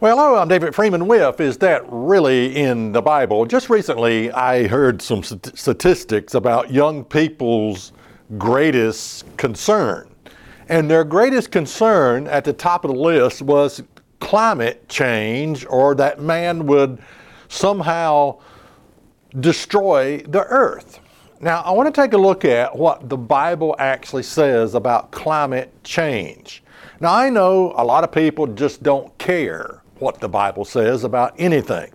Well, hello, I'm David Freeman with Is That Really in the Bible? Just recently, I heard some st- statistics about young people's greatest concern. And their greatest concern at the top of the list was climate change or that man would somehow destroy the earth. Now, I want to take a look at what the Bible actually says about climate change. Now, I know a lot of people just don't care what the Bible says about anything.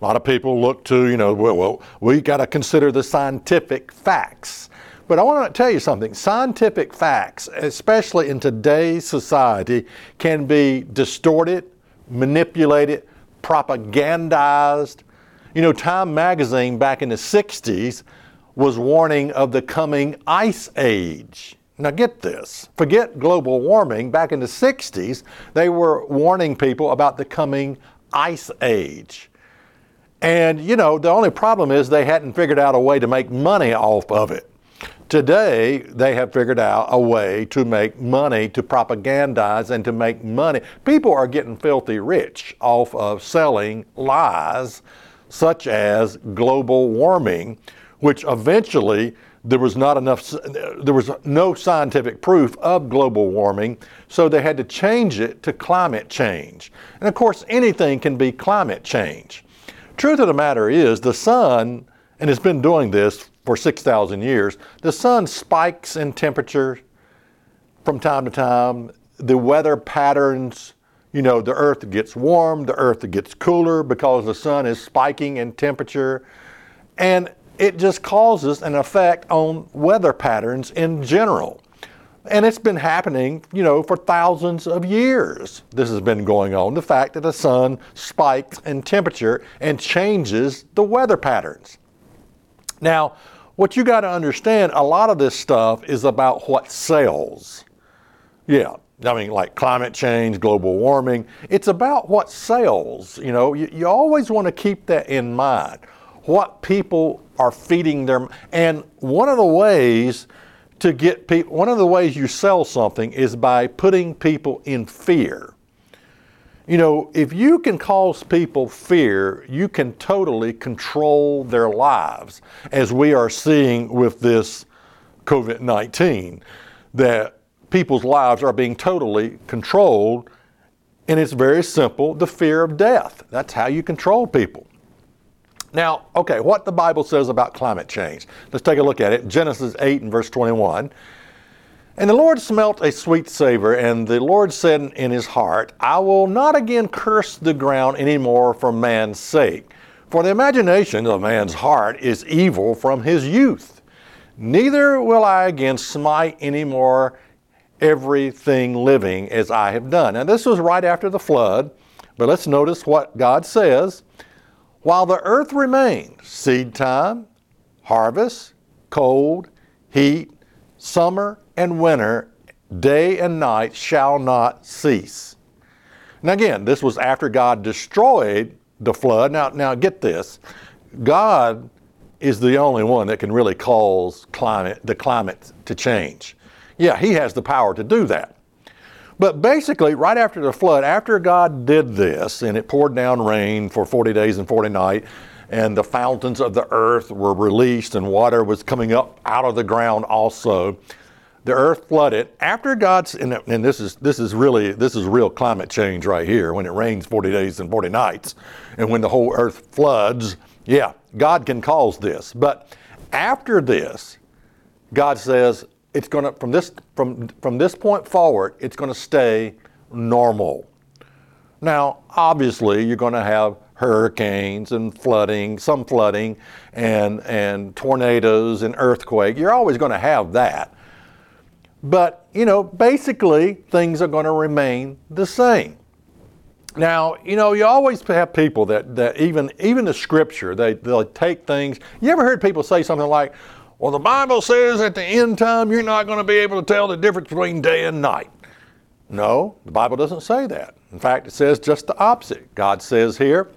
A lot of people look to, you know, well, well we got to consider the scientific facts. But I want to tell you something scientific facts, especially in today's society, can be distorted, manipulated, propagandized. You know, Time magazine back in the 60s was warning of the coming ice age. Now, get this forget global warming. Back in the 60s, they were warning people about the coming ice age. And, you know, the only problem is they hadn't figured out a way to make money off of it. Today, they have figured out a way to make money, to propagandize, and to make money. People are getting filthy rich off of selling lies such as global warming, which eventually there was not enough, there was no scientific proof of global warming, so they had to change it to climate change. And of course, anything can be climate change. Truth of the matter is, the sun, and it's been doing this for 6,000 years, the sun spikes in temperature from time to time. The weather patterns, you know, the earth gets warm, the earth gets cooler because the sun is spiking in temperature. And it just causes an effect on weather patterns in general. And it's been happening, you know, for thousands of years. This has been going on. The fact that the sun spikes in temperature and changes the weather patterns. Now, what you got to understand, a lot of this stuff is about what sells. Yeah, I mean, like climate change, global warming. It's about what sells. You know, you, you always want to keep that in mind. What people are feeding their, and one of the ways to get people, one of the ways you sell something is by putting people in fear. You know, if you can cause people fear, you can totally control their lives, as we are seeing with this COVID 19, that people's lives are being totally controlled. And it's very simple the fear of death. That's how you control people. Now, okay, what the Bible says about climate change. Let's take a look at it. Genesis 8 and verse 21. And the Lord smelt a sweet savor, and the Lord said in his heart, I will not again curse the ground any more for man's sake. For the imagination of man's heart is evil from his youth. Neither will I again smite any more everything living as I have done. Now, this was right after the flood, but let's notice what God says. While the earth remains, seed time, harvest, cold, heat, summer, and winter, day and night shall not cease. Now, again, this was after God destroyed the flood. Now, now get this God is the only one that can really cause climate, the climate to change. Yeah, He has the power to do that. But basically, right after the flood, after God did this and it poured down rain for 40 days and 40 nights, and the fountains of the earth were released and water was coming up out of the ground also, the earth flooded. After God's and, and this is this is really this is real climate change right here. When it rains 40 days and 40 nights and when the whole earth floods yeah God can cause this. But after this God says it's going to from this from from this point forward it's going to stay normal now obviously you're going to have hurricanes and flooding some flooding and and tornadoes and earthquake you're always going to have that but, you know, basically things are going to remain the same. Now, you know, you always have people that, that even even the scripture, they, they'll take things. You ever heard people say something like, well, the Bible says at the end time you're not going to be able to tell the difference between day and night. No, the Bible doesn't say that. In fact, it says just the opposite. God says here,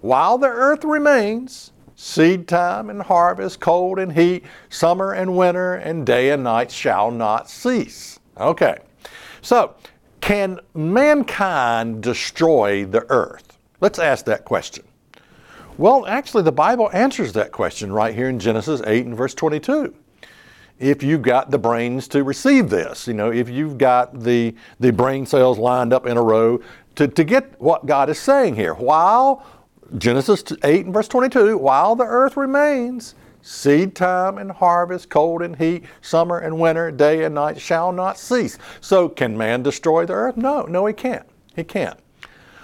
while the earth remains, seed time and harvest, cold and heat, summer and winter, and day and night shall not cease. Okay, so can mankind destroy the earth? Let's ask that question. Well, actually, the Bible answers that question right here in Genesis 8 and verse 22. If you've got the brains to receive this, you know, if you've got the, the brain cells lined up in a row to, to get what God is saying here. While, Genesis 8 and verse 22, while the earth remains, Seed time and harvest, cold and heat, summer and winter, day and night shall not cease. So, can man destroy the earth? No, no, he can't. He can't.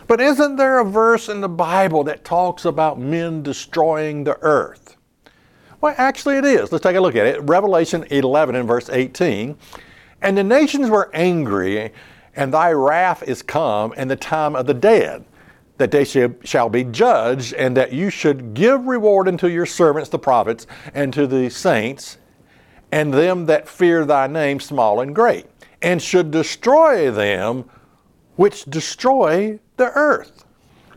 But isn't there a verse in the Bible that talks about men destroying the earth? Well, actually, it is. Let's take a look at it. Revelation 11 and verse 18. And the nations were angry, and thy wrath is come, and the time of the dead that they shall be judged, and that you should give reward unto your servants the prophets, and to the saints, and them that fear thy name, small and great, and should destroy them which destroy the earth.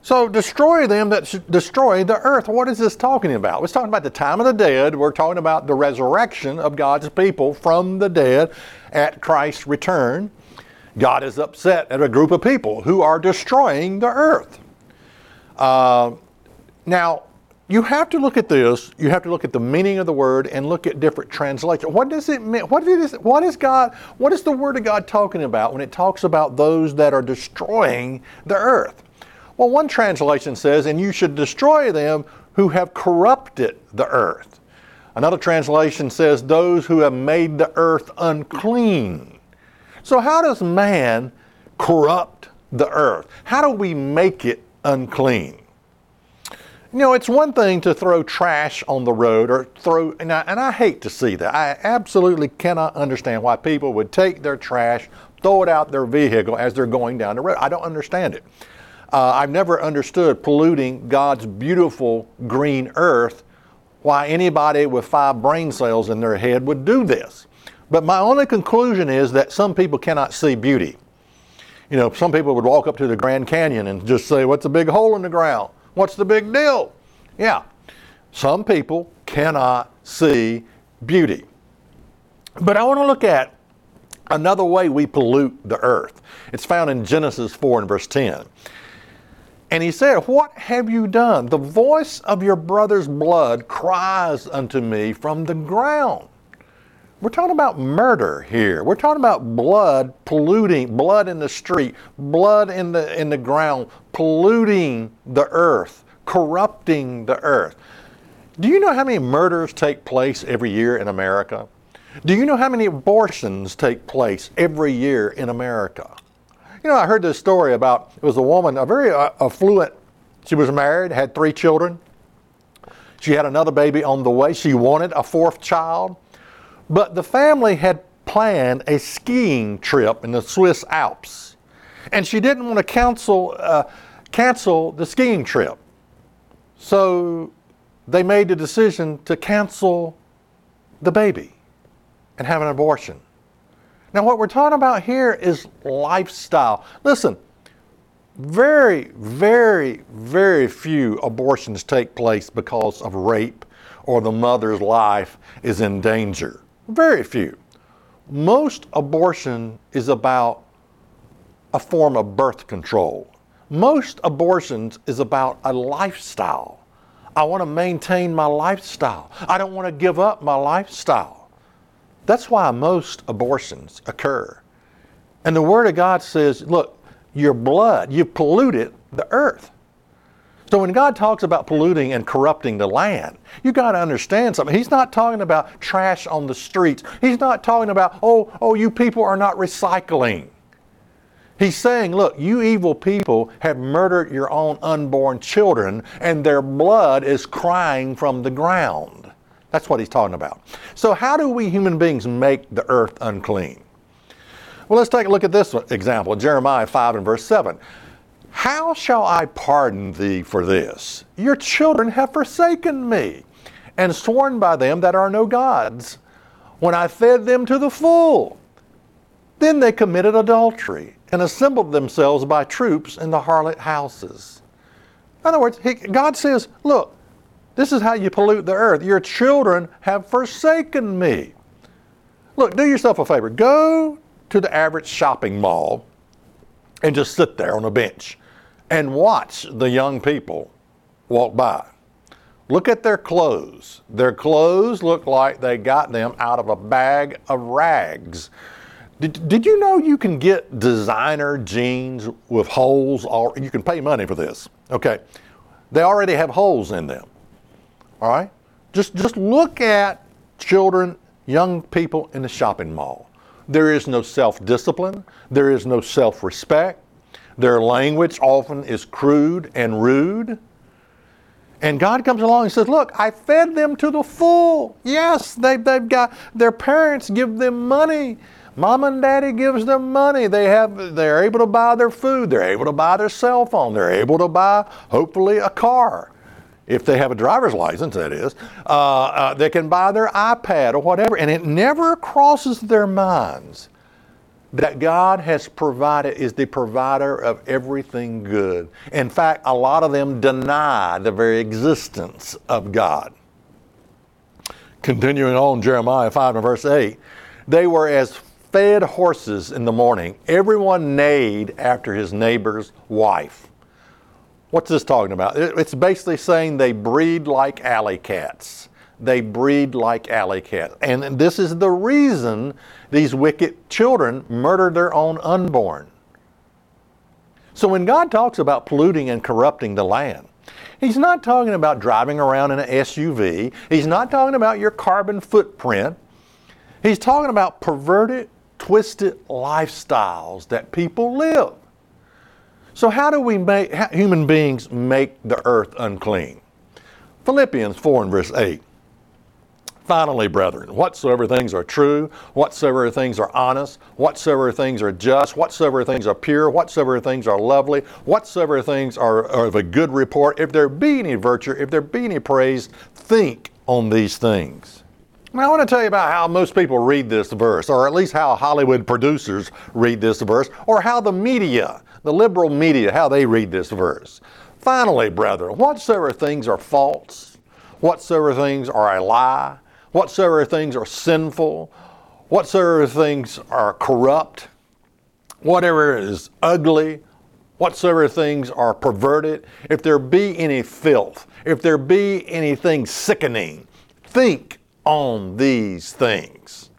So destroy them that destroy the earth. What is this talking about? It's talking about the time of the dead. We're talking about the resurrection of God's people from the dead at Christ's return. God is upset at a group of people who are destroying the earth. Uh, now, you have to look at this. You have to look at the meaning of the word and look at different translations. What does it mean? What is, what is God? What is the word of God talking about when it talks about those that are destroying the earth? Well, one translation says, "And you should destroy them who have corrupted the earth." Another translation says, "Those who have made the earth unclean." So, how does man corrupt the earth? How do we make it unclean. You know, it's one thing to throw trash on the road or throw, and I, and I hate to see that. I absolutely cannot understand why people would take their trash, throw it out their vehicle as they're going down the road. I don't understand it. Uh, I've never understood polluting God's beautiful green earth, why anybody with five brain cells in their head would do this. But my only conclusion is that some people cannot see beauty. You know, some people would walk up to the Grand Canyon and just say, What's a big hole in the ground? What's the big deal? Yeah, some people cannot see beauty. But I want to look at another way we pollute the earth. It's found in Genesis 4 and verse 10. And he said, What have you done? The voice of your brother's blood cries unto me from the ground. We're talking about murder here. We're talking about blood polluting, blood in the street, blood in the in the ground, polluting the earth, corrupting the earth. Do you know how many murders take place every year in America? Do you know how many abortions take place every year in America? You know, I heard this story about it was a woman, a very uh, affluent. She was married, had three children. She had another baby on the way. She wanted a fourth child. But the family had planned a skiing trip in the Swiss Alps, and she didn't want to cancel, uh, cancel the skiing trip. So they made the decision to cancel the baby and have an abortion. Now, what we're talking about here is lifestyle. Listen, very, very, very few abortions take place because of rape or the mother's life is in danger. Very few. Most abortion is about a form of birth control. Most abortions is about a lifestyle. I want to maintain my lifestyle. I don't want to give up my lifestyle. That's why most abortions occur. And the Word of God says, look, your blood, you polluted the earth. So when God talks about polluting and corrupting the land, you got to understand something. He's not talking about trash on the streets. He's not talking about, oh, oh, you people are not recycling. He's saying, look, you evil people have murdered your own unborn children, and their blood is crying from the ground. That's what he's talking about. So, how do we human beings make the earth unclean? Well, let's take a look at this example Jeremiah 5 and verse 7. How shall I pardon thee for this? Your children have forsaken me and sworn by them that are no gods when I fed them to the full. Then they committed adultery and assembled themselves by troops in the harlot houses. In other words, he, God says, Look, this is how you pollute the earth. Your children have forsaken me. Look, do yourself a favor. Go to the average shopping mall and just sit there on a bench and watch the young people walk by. Look at their clothes. Their clothes look like they got them out of a bag of rags. Did, did you know you can get designer jeans with holes? All, you can pay money for this. Okay. They already have holes in them. All right? Just, just look at children, young people in the shopping mall. There is no self discipline, there is no self respect. Their language often is crude and rude. And God comes along and says, Look, I fed them to the full. Yes, they, they've got, their parents give them money. Mom and daddy gives them money. They have, they're able to buy their food. They're able to buy their cell phone. They're able to buy, hopefully, a car. If they have a driver's license, that is. Uh, uh, they can buy their iPad or whatever. And it never crosses their minds that God has provided is the provider of everything good. In fact, a lot of them deny the very existence of God. Continuing on, Jeremiah 5 and verse 8, they were as fed horses in the morning. Everyone neighed after his neighbor's wife. What's this talking about? It's basically saying they breed like alley cats they breed like alley cats. And this is the reason these wicked children murder their own unborn. So when God talks about polluting and corrupting the land, He's not talking about driving around in an SUV. He's not talking about your carbon footprint. He's talking about perverted, twisted lifestyles that people live. So, how do we make human beings make the earth unclean? Philippians 4 and verse 8. Finally, brethren, whatsoever things are true, whatsoever things are honest, whatsoever things are just, whatsoever things are pure, whatsoever things are lovely, whatsoever things are, are of a good report, if there be any virtue, if there be any praise, think on these things. Now, I want to tell you about how most people read this verse, or at least how Hollywood producers read this verse, or how the media, the liberal media, how they read this verse. Finally, brethren, whatsoever things are false, whatsoever things are a lie, whatsoever things are sinful, whatsoever things are corrupt, whatever is ugly, whatsoever things are perverted, if there be any filth, if there be anything sickening, think on these things.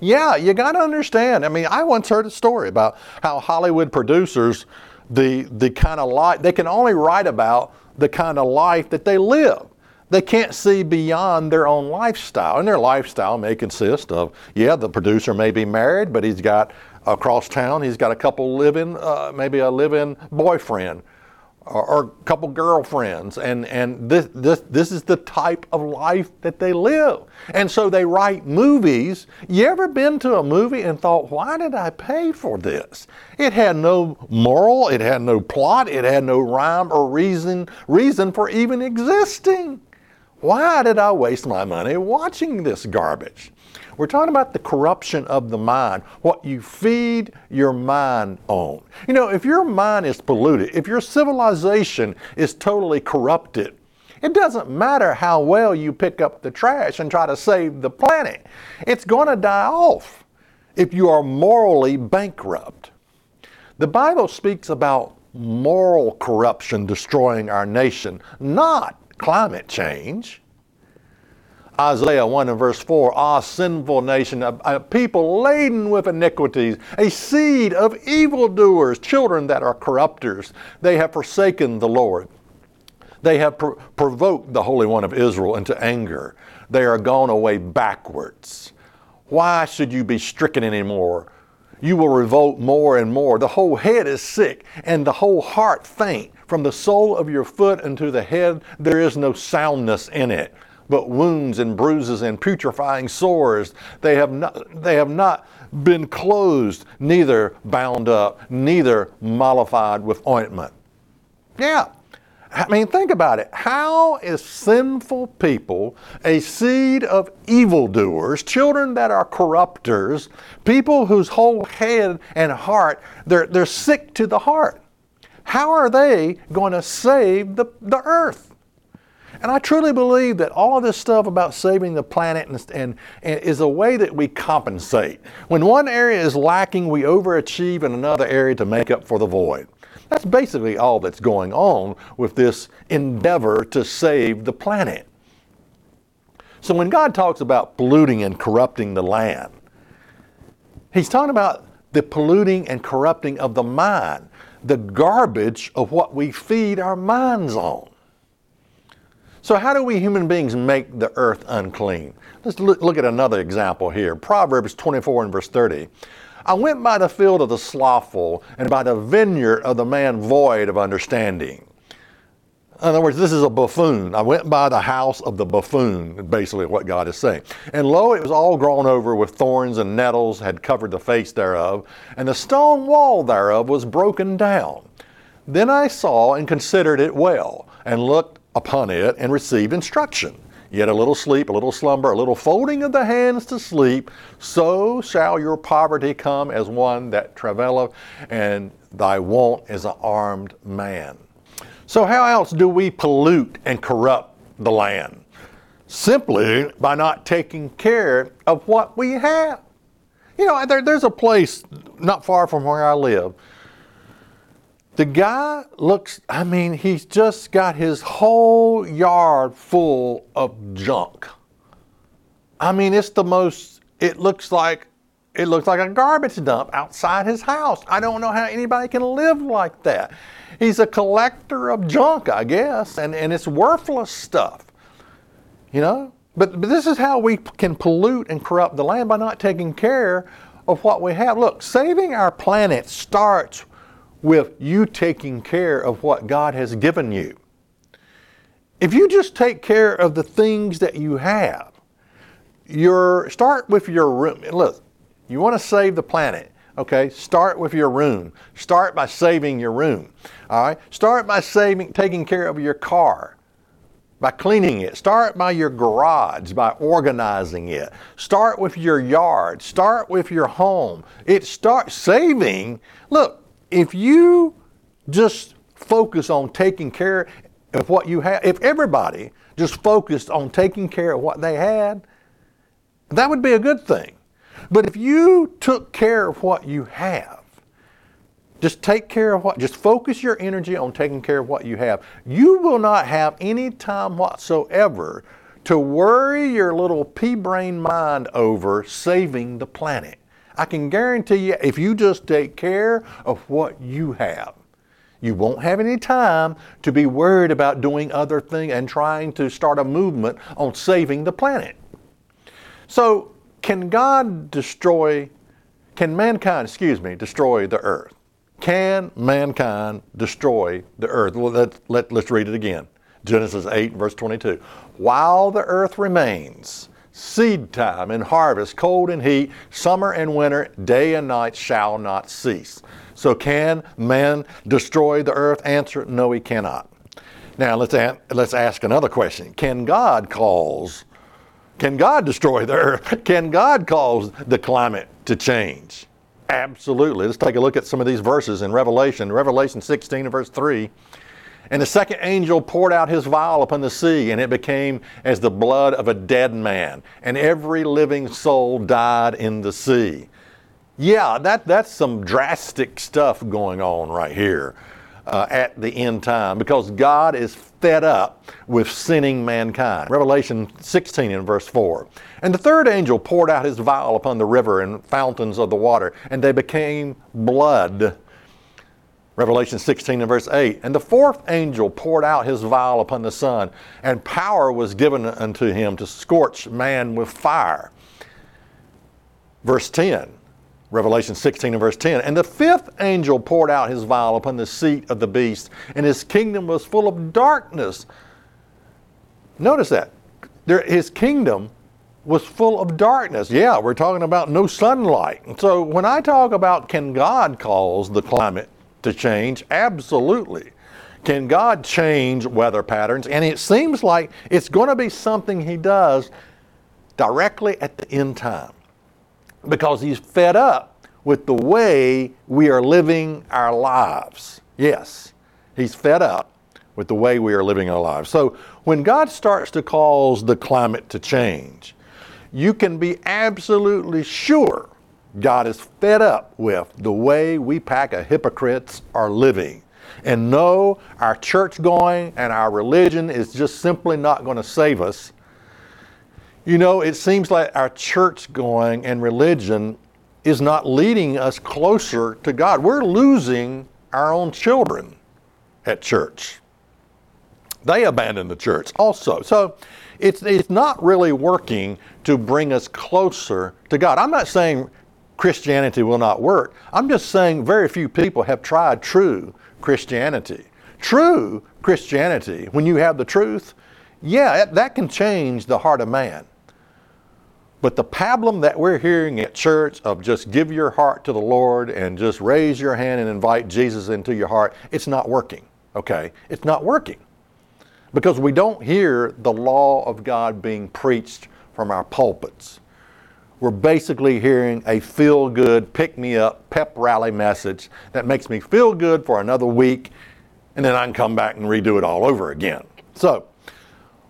Yeah, you got to understand. I mean, I once heard a story about how Hollywood producers, the, the kind of life, they can only write about the kind of life that they live they can't see beyond their own lifestyle. And their lifestyle may consist of, yeah, the producer may be married, but he's got across town, he's got a couple living, uh, maybe a living boyfriend or, or, a couple girlfriends. And, and this, this, this is the type of life that they live. And so they write movies. You ever been to a movie and thought, why did I pay for this? It had no moral, it had no plot, it had no rhyme or reason, reason for even existing. Why did I waste my money watching this garbage? We're talking about the corruption of the mind, what you feed your mind on. You know, if your mind is polluted, if your civilization is totally corrupted, it doesn't matter how well you pick up the trash and try to save the planet. It's going to die off if you are morally bankrupt. The Bible speaks about moral corruption destroying our nation, not climate change. Isaiah 1 and verse 4 Ah, sinful nation, a, a, people laden with iniquities, a seed of evildoers, children that are corrupters. They have forsaken the Lord. They have pr- provoked the Holy One of Israel into anger. They are gone away backwards. Why should you be stricken anymore? You will revolt more and more. The whole head is sick and the whole heart faint. From the sole of your foot unto the head, there is no soundness in it, but wounds and bruises and putrefying sores. They have not, they have not been closed, neither bound up, neither mollified with ointment. Yeah. I mean, think about it. How is sinful people a seed of evildoers, children that are corrupters, people whose whole head and heart, they're, they're sick to the heart? How are they going to save the, the earth? And I truly believe that all of this stuff about saving the planet and, and, and, is a way that we compensate. When one area is lacking, we overachieve in another area to make up for the void. That's basically all that's going on with this endeavor to save the planet. So when God talks about polluting and corrupting the land, He's talking about the polluting and corrupting of the mind, the garbage of what we feed our minds on. So, how do we human beings make the earth unclean? Let's look, at another example here. Proverbs 24 and verse 30. I went by the field of the slothful and by the vineyard of the man void of understanding. In other words, this is a buffoon. I went by the house of the buffoon, basically what God is saying. And lo, it was all grown over with thorns and nettles had covered the face thereof, and the stone wall thereof was broken down. Then I saw and considered it well, and looked upon it and received instruction. Yet a little sleep, a little slumber, a little folding of the hands to sleep, so shall your poverty come as one that travaileth, and thy want as an armed man. So, how else do we pollute and corrupt the land? Simply by not taking care of what we have. You know, there, there's a place not far from where I live the guy looks, I mean, he's just got his whole yard full of junk. I mean, it's the most, it looks like, it looks like a garbage dump outside his house. I don't know how anybody can live like that. He's a collector of junk, I guess, and, and it's worthless stuff. You know? But, but this is how we can pollute and corrupt the land by not taking care of what we have. Look, saving our planet starts with you taking care of what God has given you. If you just take care of the things that you have, your start with your room. Look, you want to save the planet. Okay, start with your room. Start by saving your room. All right, start by saving, taking care of your car, by cleaning it. Start by your garage, by organizing it. Start with your yard. Start with your home. It start saving. Look, if you just focus on taking care of what you have, if everybody just focused on taking care of what they had, that would be a good thing. But if you took care of what you have, just take care of what, just focus your energy on taking care of what you have. You will not have any time whatsoever to worry your little pea brain mind over saving the planet. I can guarantee you, if you just take care of what you have, you won't have any time to be worried about doing other things and trying to start a movement on saving the planet. So, can God destroy, can mankind, excuse me, destroy the earth? Can mankind destroy the earth? Well, let, let, let's read it again. Genesis 8, verse 22. While the earth remains, seed time and harvest, cold and heat, summer and winter, day and night shall not cease. So, can man destroy the earth? Answer no, he cannot. Now, let's, a- let's ask another question Can God cause, can God destroy the earth? Can God cause the climate to change? Absolutely. Let's take a look at some of these verses in Revelation. Revelation 16 verse 3. And the second angel poured out his vial upon the sea, and it became as the blood of a dead man, and every living soul died in the sea. Yeah, that, that's some drastic stuff going on right here uh, at the end time because God is fed up with sinning mankind. Revelation 16 and verse 4. And the third angel poured out his vial upon the river and fountains of the water, and they became blood Revelation 16 and verse 8. And the fourth angel poured out his vial upon the sun, and power was given unto him to scorch man with fire. Verse 10, Revelation 16 and verse 10. And the fifth angel poured out his vial upon the seat of the beast, and his kingdom was full of darkness. Notice that. There, his kingdom was full of darkness. Yeah, we're talking about no sunlight. So when I talk about can God cause the climate to change? Absolutely. Can God change weather patterns? And it seems like it's going to be something He does directly at the end time because He's fed up with the way we are living our lives. Yes, He's fed up with the way we are living our lives. So when God starts to cause the climate to change, you can be absolutely sure God is fed up with the way we pack of hypocrites are living. And no, our church going and our religion is just simply not going to save us. You know, it seems like our church going and religion is not leading us closer to God. We're losing our own children at church. They abandon the church also. So it's, it's not really working to bring us closer to God. I'm not saying Christianity will not work. I'm just saying very few people have tried true Christianity. True Christianity, when you have the truth, yeah, that can change the heart of man. But the pablum that we're hearing at church of just give your heart to the Lord and just raise your hand and invite Jesus into your heart, it's not working. Okay? It's not working. Because we don't hear the law of God being preached from our pulpits we're basically hearing a feel good, pick me up, pep rally message that makes me feel good for another week, and then I can come back and redo it all over again. So,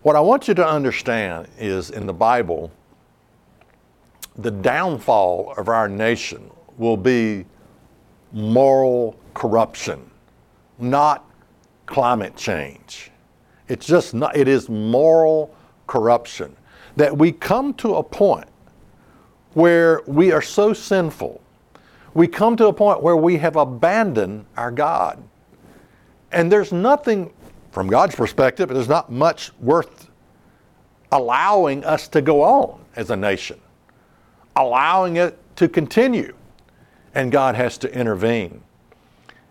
what I want you to understand is in the Bible, the downfall of our nation will be moral corruption, not climate change. It's just not, it is moral corruption. That we come to a point where we are so sinful, we come to a point where we have abandoned our God. And there's nothing, from God's perspective, there's not much worth allowing us to go on as a nation, allowing it to continue. And God has to intervene.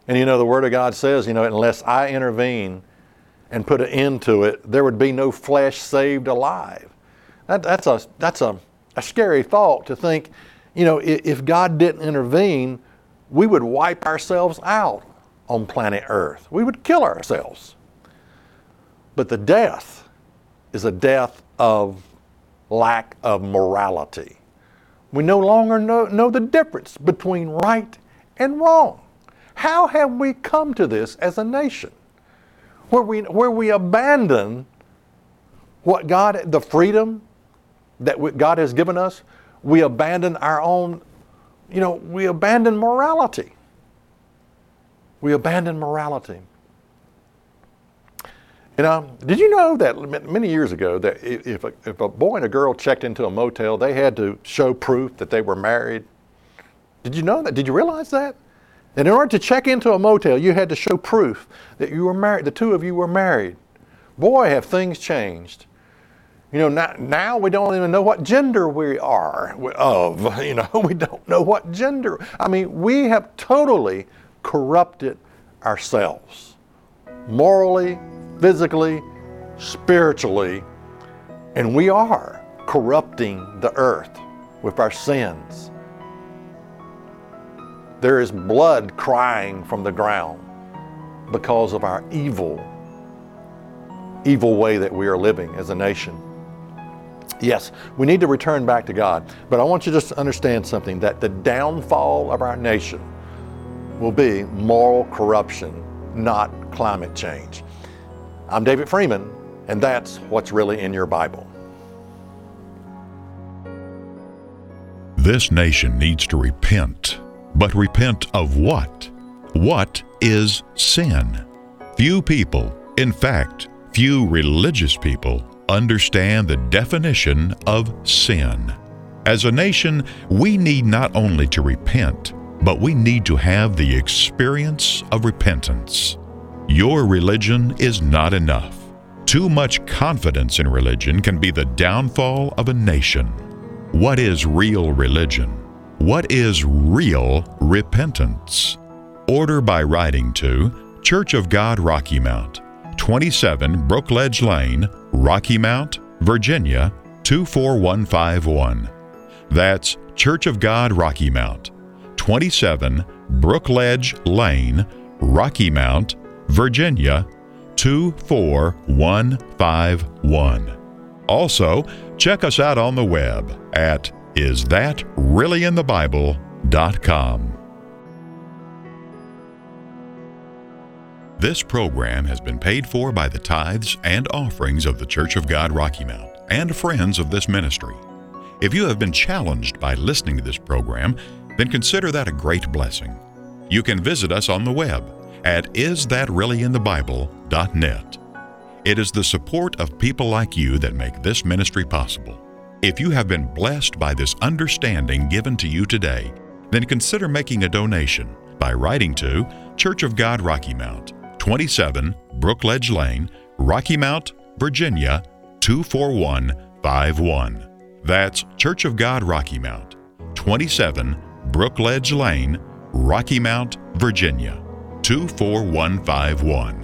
And you know, the Word of God says, you know, unless I intervene and put an end to it, there would be no flesh saved alive. That, that's a, that's a a scary thought to think, you know, if God didn't intervene, we would wipe ourselves out on planet Earth. We would kill ourselves. But the death is a death of lack of morality. We no longer know, know the difference between right and wrong. How have we come to this as a nation? Where we, where we abandon what God, the freedom that God has given us, we abandon our own, you know, we abandon morality. We abandon morality. You um, know, did you know that many years ago that if a, if a boy and a girl checked into a motel, they had to show proof that they were married? Did you know that? Did you realize that? And in order to check into a motel, you had to show proof that you were married. The two of you were married. Boy, have things changed. You know, now, now, we don't even know what gender we are of. You know, we don't know what gender. I mean, we have totally corrupted ourselves morally, physically, spiritually, and we are corrupting the earth with our sins. There is blood crying from the ground because of our evil, evil way that we are living as a nation. Yes, we need to return back to God. But I want you just to understand something that the downfall of our nation will be moral corruption, not climate change. I'm David Freeman, and that's what's really in your Bible. This nation needs to repent. But repent of what? What is sin? Few people, in fact, few religious people, understand the definition of sin. As a nation, we need not only to repent, but we need to have the experience of repentance. Your religion is not enough. Too much confidence in religion can be the downfall of a nation. What is real religion? What is real repentance? Order by writing to Church of God Rocky Mount, 27 Brookledge Lane, Rocky Mount, Virginia 24151. That's Church of God Rocky Mount, 27 Brookledge Lane, Rocky Mount, Virginia 24151. Also, check us out on the web at isthatreallyinthebible.com. This program has been paid for by the tithes and offerings of the Church of God Rocky Mount and friends of this ministry. If you have been challenged by listening to this program, then consider that a great blessing. You can visit us on the web at isthatreallyinthebible.net. It is the support of people like you that make this ministry possible. If you have been blessed by this understanding given to you today, then consider making a donation by writing to Church of God Rocky Mount, 27 Brookledge Lane, Rocky Mount, Virginia 24151. That's Church of God Rocky Mount, 27 Brookledge Lane, Rocky Mount, Virginia 24151.